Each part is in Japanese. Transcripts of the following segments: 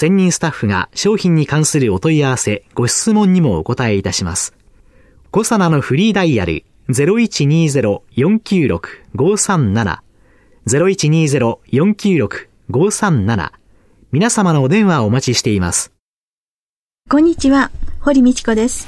専任スタッフが商品に関するお問い合わせ、ご質問にもお答えいたします。コサナのフリーダイヤル0120-496-537 0120-496-537皆様のお電話をお待ちしています。こんにちは、堀道子です。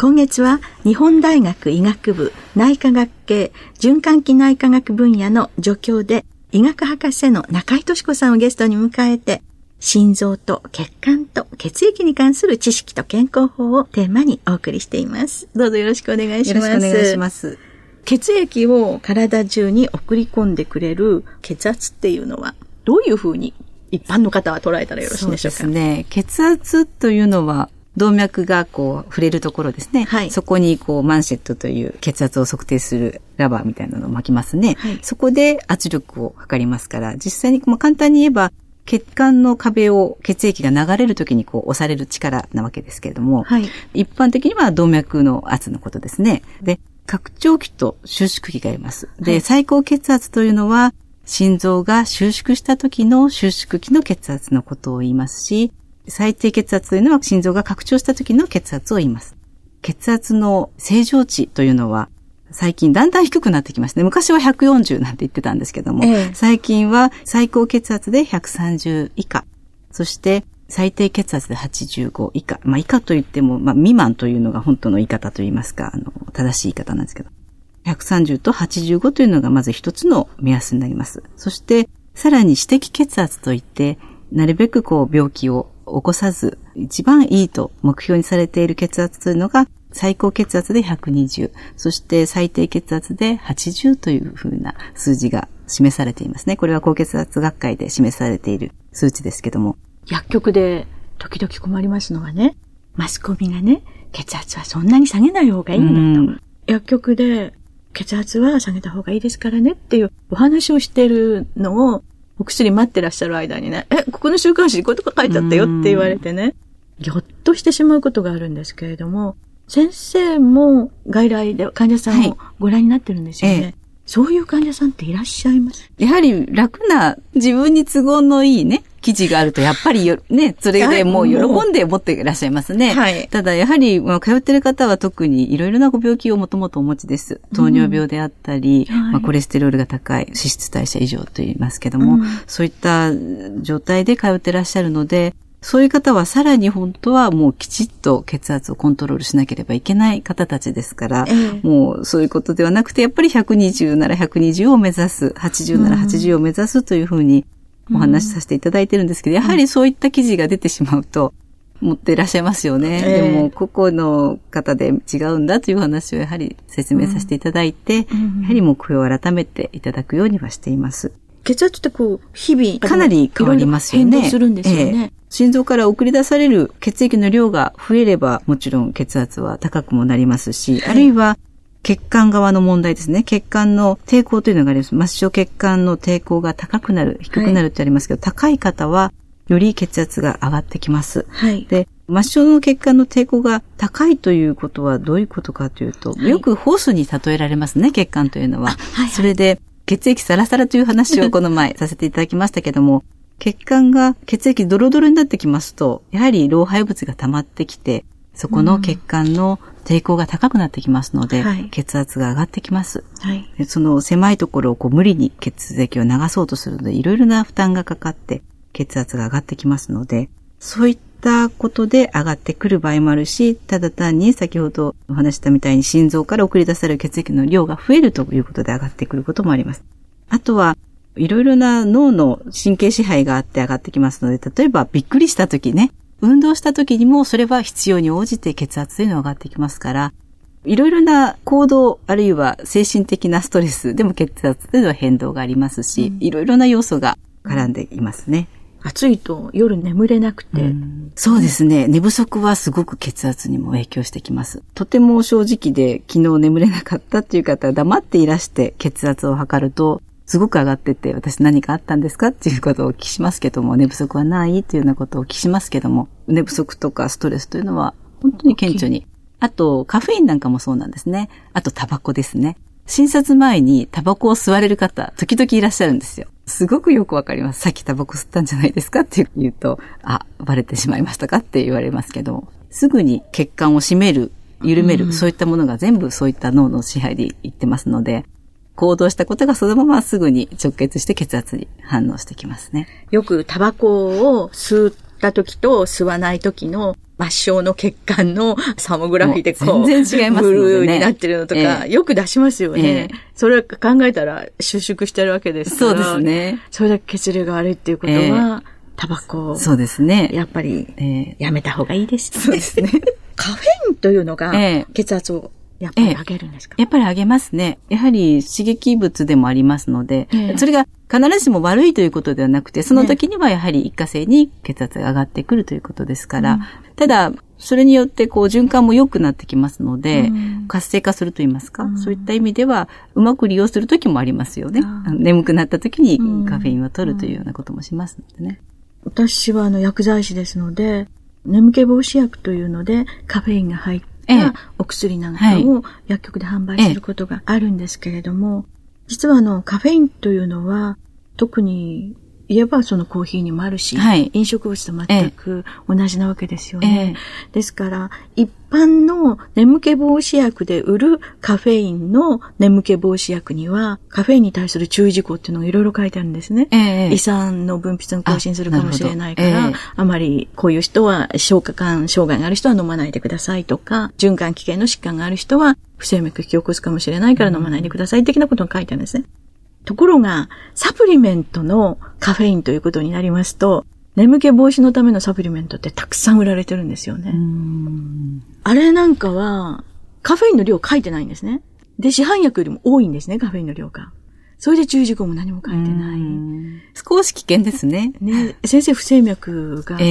今月は日本大学医学部内科学系循環器内科学分野の助教で医学博士の中井敏子さんをゲストに迎えて、心臓と血管と血液に関する知識と健康法をテーマにお送りしています。どうぞよろしくお願いします。よろしくお願いします。血液を体中に送り込んでくれる血圧っていうのは、どういうふうに一般の方は捉えたらよろしいでしょうか？そうですね。血圧というのは、動脈がこう触れるところですね。はい、そこにこうマンシェットという血圧を測定するラバーみたいなのを巻きますね。はい、そこで圧力を測りますから、実際にまあ簡単に言えば血管の壁を血液が流れるときにこう押される力なわけですけれども、はい、一般的には動脈の圧のことですね。で、拡張器と収縮器があります。で、最高血圧というのは心臓が収縮した時の収縮器の血圧のことを言いますし、最低血圧というのは心臓が拡張した時の血圧を言います。血圧の正常値というのは最近だんだん低くなってきましたね。昔は140なんて言ってたんですけども、ええ、最近は最高血圧で130以下、そして最低血圧で85以下。まあ以下と言っても、まあ未満というのが本当の言い方と言いますか、あの、正しい言い方なんですけど。130と85というのがまず一つの目安になります。そして、さらに指摘血圧といって、なるべくこう病気を起こさず、一番いいと目標にされている血圧というのが、最高血圧で120、そして最低血圧で80というふうな数字が示されていますね。これは高血圧学会で示されている数値ですけども。薬局で時々困りますのはね、マスコミがね、血圧はそんなに下げない方がいいんだと。薬局で血圧は下げた方がいいですからねっていうお話をしてるのをお薬待ってらっしゃる間にね、え、ここの週刊誌にこういうとこ書いてあったよって言われてね、ぎょっとしてしまうことがあるんですけれども、先生も外来で患者さんをご覧になってるんですよね。はいええそういう患者さんっていらっしゃいます？やはり楽な、自分に都合のいいね、記事があると、やっぱりよ、ね、それでもう喜んで持っていらっしゃいますね。はい。ただ、やはり、まあ、通ってる方は特にいろいろなご病気をもともとお持ちです。糖尿病であったり、うん、まあ、コレステロールが高い、脂質代謝異常と言いますけども、うん、そういった状態で通ってらっしゃるので、そういう方はさらに本当はもうきちっと血圧をコントロールしなければいけない方たちですから、えー、もうそういうことではなくて、やっぱり120なら120を目指す、80なら80を目指すというふうにお話しさせていただいてるんですけど、やはりそういった記事が出てしまうと、持っていらっしゃいますよね。えー、でも、個々の方で違うんだという話をやはり説明させていただいて、うん、やはり目標を改めていただくようにはしています。血圧ってこう、日々、かなり変わりますよね。変動するんですよね。えー心臓から送り出される血液の量が増えれば、もちろん血圧は高くもなりますし、はい、あるいは血管側の問題ですね。血管の抵抗というのがあります。末梢血管の抵抗が高くなる、低くなるってありますけど、はい、高い方はより血圧が上がってきます。はい、で、末梢の血管の抵抗が高いということはどういうことかというと、はい、よくホースに例えられますね、血管というのは。はいはい、それで、血液サラサラという話をこの前させていただきましたけども、血管が血液ドロドロになってきますと、やはり老廃物が溜まってきて、そこの血管の抵抗が高くなってきますので、はい、血圧が上がってきます。はい、その狭いところをこう無理に血液を流そうとするので、いろいろな負担がかかって血圧が上がってきますので、そういったことで上がってくる場合もあるし、ただ単に先ほどお話したみたいに心臓から送り出される血液の量が増えるということで上がってくることもあります。あとは、いろいろな脳の神経支配があって上がってきますので、例えばびっくりした時ね、運動した時にもそれは必要に応じて血圧というのが上がってきますから、いろいろな行動、あるいは精神的なストレスでも血圧というのは変動がありますし、いろいろな要素が絡んでいますね。暑いと夜眠れなくて、うん、そうですね。寝不足はすごく血圧にも影響してきます。とても正直で昨日眠れなかったっていう方は黙っていらして血圧を測るとすごく上がってて、私何かあったんですかっていうことをお聞きしますけども、寝不足はないっていうようなことをお聞きしますけども、寝不足とかストレスというのは本当に顕著に。あと、カフェインなんかもそうなんですね。あと、タバコですね。診察前にタバコを吸われる方、時々いらっしゃるんですよ。すごくよくわかります。さっきタバコ吸ったんじゃないですかって言うと、あ、バレてしまいましたか？って言われますけど、すぐに血管を締める、緩める、うん、そういったものが全部そういった脳の支配でいってますので、行動したことがそのまますぐに直結して血圧に反応してきますね。よくタバコを吸った時と吸わない時の末梢の血管の サモグラフィーでこう、全然違いますね。ブルーになってるのとか、えー、よく出しますよね。えー、それ考えたら収縮してるわけですから。そうですね。それだけ血流が悪いっていうことは、えー、タバコ。そうですね。やっぱり、やめた方がいいです、ね。そうですね。カフェインというのが、血圧をやっぱり上げるんですか、やっぱり上げますね。やはり刺激物でもありますので、それが必ずしも悪いということではなくて、その時にはやはり一過性に血圧が上がってくるということですから、ただ、それによってこう循環も良くなってきますので、活性化すると言いますか、そういった意味ではうまく利用する時もありますよね。眠くなった時にカフェインを取るというようなこともしますのでね。私はあの薬剤師ですので、眠気防止薬というのでカフェインが入っお薬なんかを薬局で販売することがあるんですけれども、実はあのカフェインというのは特に言えばそのコーヒーにもあるし、はい、飲食物と全く同じなわけですよね。ええ、ですから、一般の眠気防止薬で売るカフェインの眠気防止薬には、カフェインに対する注意事項っていうのがいろいろ書いてあるんですね。え、胃酸の分泌が更新するかもしれないから、あまりこういう人は消化管障害がある人は飲まないでくださいとか、循環器系の疾患がある人は不整脈引き起こすかもしれないから飲まないでください的なことが書いてあるんですね。ところが、サプリメントのカフェインということになりますと、眠気防止のためのサプリメントってたくさん売られてるんですよね。あれなんかは、カフェインの量書いてないんですね。で、市販薬よりも多いんですね、カフェインの量が。それで注意事項も何も書いてない。少し危険ですね。ね、先生不整脈がご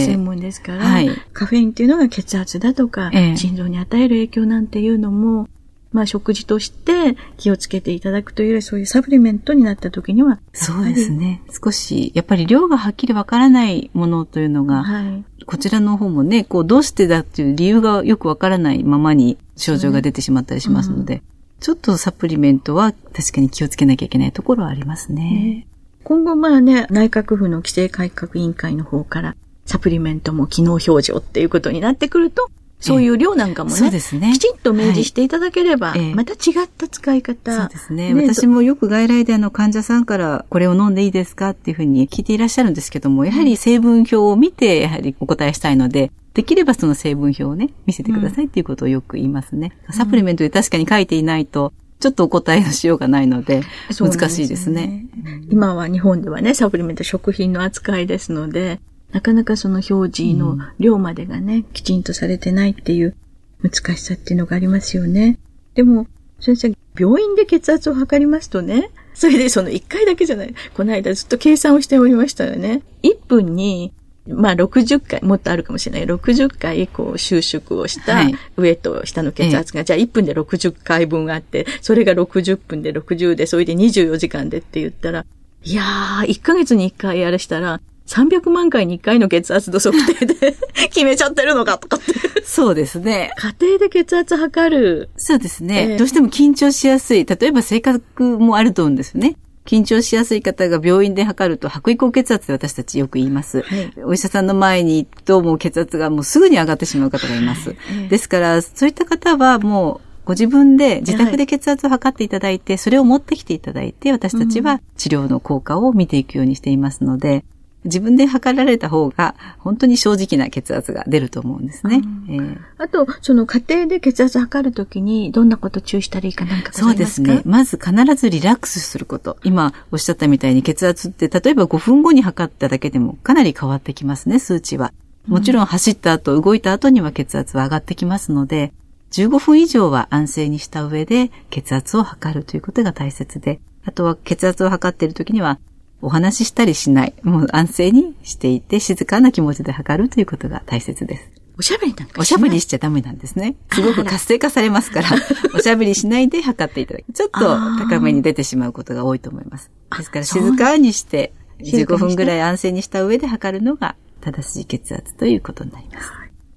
専門ですから、えーえーはい、カフェインっていうのが血圧だとか、えー、心臓に与える影響なんていうのも、まあ食事として気をつけていただくというより、そういうサプリメントになった時には。そうですね。少し、やっぱり量がはっきりわからないものというのが、はい、こちらの方もね、こうどうしてだっていう理由がよくわからないままに症状が出てしまったりしますので、うん、ちょっとサプリメントは確かに気をつけなきゃいけないところはありますね。ね今後まあね、内閣府の規制改革委員会の方から、サプリメントも機能表示っていうことになってくると、そういう量なんかもね、そうですねきちんと明示していただければ、はい、また違った使い方。そうですね。ね私もよく外来であの患者さんからこれを飲んでいいですかっていうふうに聞いていらっしゃるんですけども、やはり成分表を見て、やはりお答えしたいので、できればその成分表をね、見せてくださいっていうことをよく言いますね。うん、サプリメントで確かに書いていないと、ちょっとお答えのしようがないので、難しいですね。すね今は日本ではね、サプリメント食品の扱いですので、なかなかその表示の量までがね、きちんとされてないっていう難しさっていうのがありますよね。でも、先生、病院で血圧を測りますとね、それでその1回だけじゃない。この間ずっと計算をしておりましたよね。1分に、まあ60回、もっとあるかもしれない。60回こう収縮をした上と下の血圧が、はい、じゃあ1分で60回分あって、それが60分で60で、それで24時間でって言ったら、いやー、1ヶ月に1回やらしたら、300万回に1回の血圧の測定で 決めちゃってるのかとかって。そうですね。家庭で血圧測る。そうですね、えー、どうしても緊張しやすい。例えば性格もあると思うんですよね。緊張しやすい方が病院で測ると白衣高血圧で私たちよく言います。はい、お医者さんの前に行くともう血圧がもうすぐに上がってしまう方がいます。はい、ですから、そういった方はもうご自分で自宅で血圧を測っていただいて、それを持ってきていただいて、私たちは治療の効果を見ていくようにしていますので、自分で測られた方が本当に正直な血圧が出ると思うんですね。えー、あと、その家庭で血圧測るときにどんなこと注意したらいいかなんかそうですね。まず必ずリラックスすること。今おっしゃったみたいに血圧って例えば5分後に測っただけでもかなり変わってきますね、数値は。もちろん走った後、動いた後には血圧は上がってきますので、15分以上は安静にした上で血圧を測るということが大切で、あとは血圧を測っている時にはお話ししたりしない、もう安静にしていて静かな気持ちで測るということが大切です。おしゃべりなんかおしゃべりしちゃダメなんですね。すごく活性化されますから、おしゃべりしないで測っていただく。ちょっと高めに出てしまうことが多いと思います。ですから静かにして、15分ぐらい安静にした上で測るのが正しい血圧ということになります。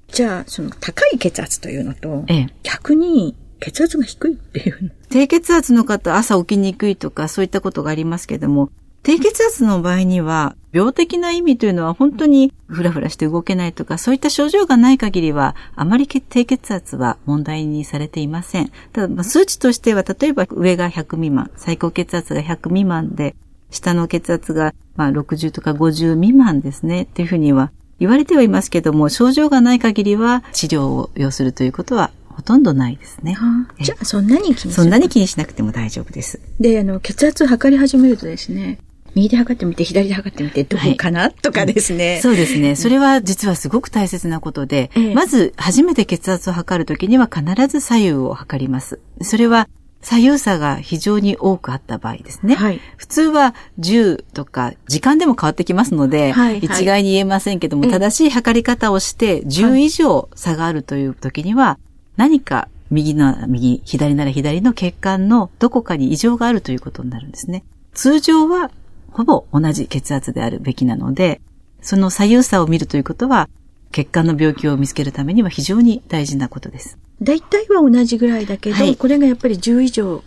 じゃあ、その高い血圧というのと、ええ、逆に血圧が低いっていう低血圧の方、朝起きにくいとかそういったことがありますけども、低血圧の場合には、病的な意味というのは本当にふらふらして動けないとか、そういった症状がない限りは、あまり低血圧は問題にされていません。ただ、数値としては、例えば上が100未満、最高血圧が100未満で、下の血圧がまあ60とか50未満ですね、っていうふうには言われてはいますけども、症状がない限りは治療を要するということはほとんどないですね。じゃあ、そんなに気にそんなに気にしなくても大丈夫です。で、あの、血圧を測り始めるとですね、右で測ってみて、左で測ってみて、どうかな、はい、とかですね。そうですね。それは実はすごく大切なことで、ええ、まず初めて血圧を測るときには必ず左右を測ります。それは左右差が非常に多くあった場合ですね。はい、普通は10とか時間でも変わってきますので、はいはい、一概に言えませんけども、正しい測り方をして10以上差があるという時には、何か右なら右、左なら左の血管のどこかに異常があるということになるんですね。通常はほぼ同じ血圧であるべきなので、その左右差を見るということは、血管の病気を見つけるためには非常に大事なことです。大体は同じぐらいだけど、はい、これがやっぱり10以上、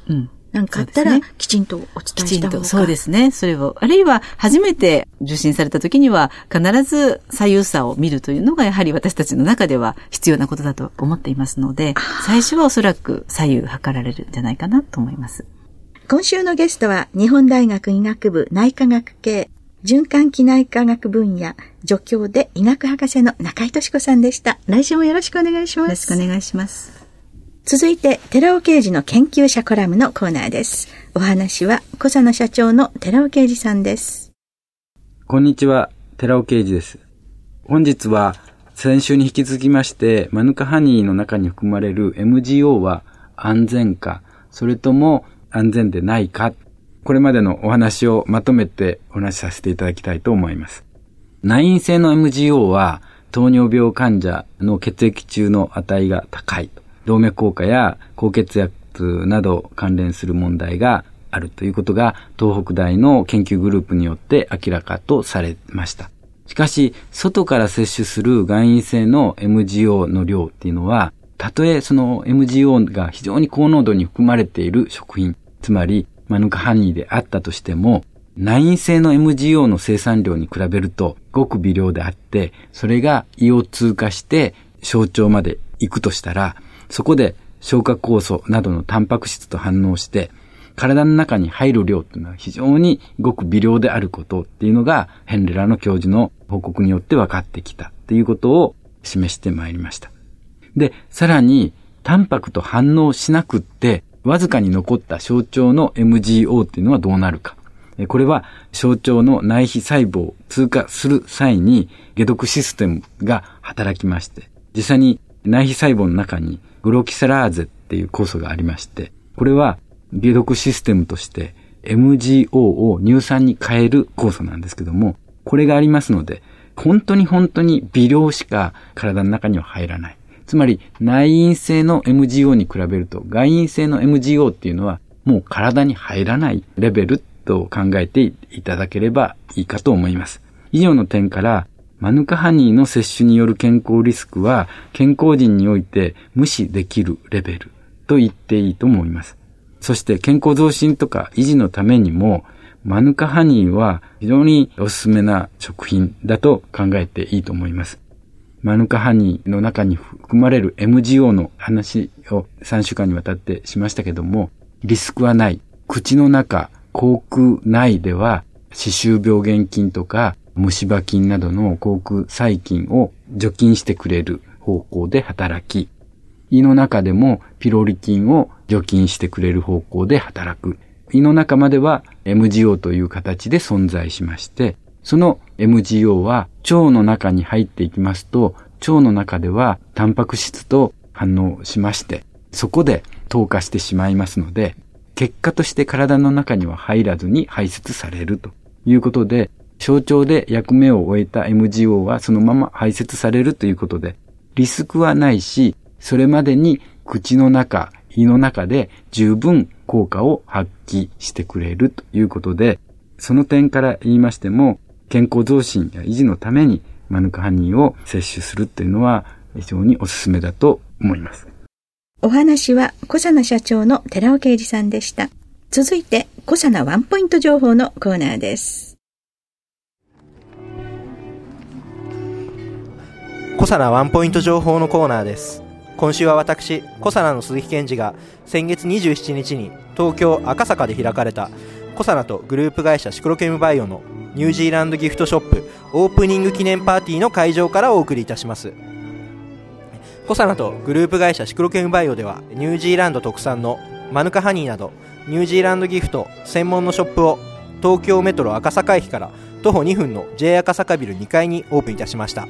なんかあったら、きちんとお伝えした方が、そうですね。それを。あるいは、初めて受診された時には、必ず左右差を見るというのが、やはり私たちの中では必要なことだと思っていますので、最初はおそらく左右測られるんじゃないかなと思います。今週のゲストは、日本大学医学部内科学系、循環器内科学分野、助教で医学博士の中井敏子さんでした。来週もよろしくお願いします。よろしくお願いします。続いて、寺尾刑事の研究者コラムのコーナーです。お話は、小佐野社長の寺尾刑事さんです。こんにちは、寺尾刑事です。本日は、先週に引き続きまして、マヌカハニーの中に含まれる MGO は安全か、それとも安全でないか、これまでのお話をまとめてお話しさせていただきたいと思います。内因性の MGO は糖尿病患者の血液中の値が高い。動脈硬化や高血圧など関連する問題があるということが東北大の研究グループによって明らかとされました。しかし、外から摂取する外因性の MGO の量っていうのは、たとえその MGO が非常に高濃度に含まれている食品、つまりマヌカハニーであったとしても、内因性の MGO の生産量に比べるとごく微量であって、それが胃を通過して小腸まで行くとしたら、そこで消化酵素などのタンパク質と反応して、体の中に入る量っていうのは非常にごく微量であることっていうのが、ヘンレラの教授の報告によって分かってきたっていうことを示してまいりました。で、さらに、タンパクと反応しなくって、わずかに残った小腸の MGO っていうのはどうなるか。これは小腸の内皮細胞を通過する際に解毒システムが働きまして、実際に内皮細胞の中にグロキサラーゼっていう酵素がありまして、これは解毒システムとして MGO を乳酸に変える酵素なんですけども、これがありますので、本当に本当に微量しか体の中には入らない。つまり内因性の MGO に比べると外因性の MGO っていうのはもう体に入らないレベルと考えていただければいいかと思います。以上の点からマヌカハニーの摂取による健康リスクは健康人において無視できるレベルと言っていいと思います。そして健康増進とか維持のためにもマヌカハニーは非常におすすめな食品だと考えていいと思います。マヌカハニーの中に含まれる MGO の話を3週間にわたってしましたけども、リスクはない。口の中、口腔内では、歯周病原菌とか虫歯菌などの口腔細菌を除菌してくれる方向で働き、胃の中でもピロリ菌を除菌してくれる方向で働く。胃の中までは MGO という形で存在しまして、その MGO は腸の中に入っていきますと、腸の中ではタンパク質と反応しまして、そこで透過してしまいますので、結果として体の中には入らずに排泄されると。いうことで、象徴で役目を終えた MGO はそのまま排泄されるということで、リスクはないし、それまでに口の中、胃の中で十分効果を発揮してくれるということで、その点から言いましても、健康増進や維持のためにマヌカハニーを摂取するっていうのは非常におすすめだと思います。お話は小佐奈社長の寺尾啓二さんでした。続いて小佐奈ワンポイント情報のコーナーです。小佐奈ワンポイント情報のコーナーです。今週は私、小佐奈の鈴木健二が先月27日に東京赤坂で開かれた小佐奈とグループ会社シクロケムバイオのニュージーランドギフトショップオープニング記念パーティーの会場からお送りいたします。小佐奈とグループ会社シクロケムバイオではニュージーランド特産のマヌカハニーなどニュージーランドギフト専門のショップを東京メトロ赤坂駅から徒歩2分の J 赤坂ビル2階にオープンいたしました。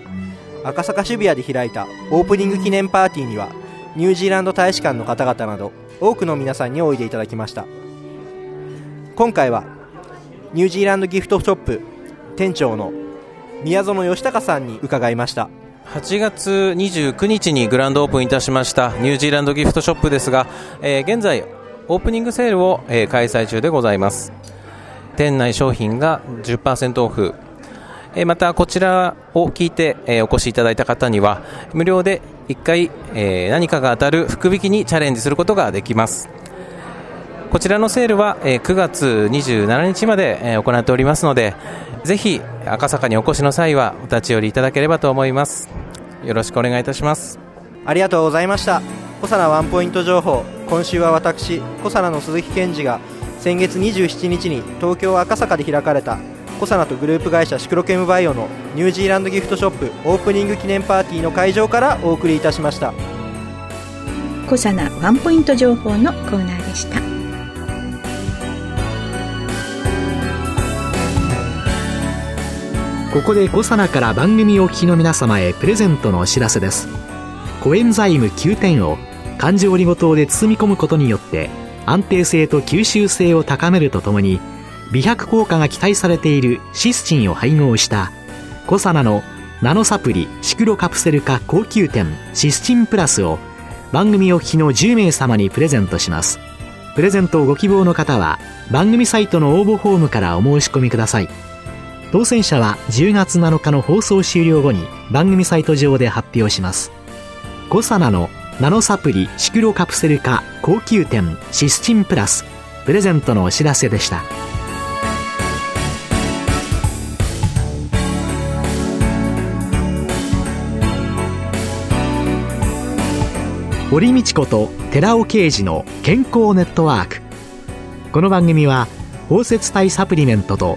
赤坂渋谷で開いたオープニング記念パーティーにはニュージーランド大使館の方々など多くの皆さんにおいでいただきました今回はニュージーランドギフトショップ店長の宮園義孝さんに伺いました。8月29日にグランドオープンいたしましたニュージーランドギフトショップですが、えー、現在オープニングセールを、えー、開催中でございます。店内商品が10%オフ。えまたこちらを聞いて、えお越しいただいた方には無料で1回、え何かが当たる福引きにチャレンジすることができます。こちらのセールは、え9月27日まで、え行っておりますのでぜひ赤坂にお越しの際はお立ち寄りいただければと思います。よろしくお願いいたします。ありがとうございました。小佐奈ワンポイント情報。今週は私小佐奈の鈴木健二が先月27日に東京赤坂で開かれたコサナとグループ会社シクロケムバイオのニュージーランドギフトショップオープニング記念パーティーの会場からお送りいたしました。コサナワンポイント情報のコーナーでしたここでコサナから番組お聞きの皆様へプレゼントのお知らせです。コエンザイム9点を環状オリゴ糖で包み込むことによって安定性と吸収性を高めるとともに美白効果が期待されているシスチンを配合したコサナのナノサプリシクロカプセル化高級店シスチンプラスを番組お聞きの10名様にプレゼントします。プレゼントをご希望の方は番組サイトの応募フォームからお申し込みください。当選者は10月7日の放送終了後に番組サイト上で発表しますコサナのナノサプリシクロカプセル化高級店シスチンプラスプレゼントのお知らせでした。堀道子と寺尾啓二の健康ネットワークこの番組は包摂体サプリメントと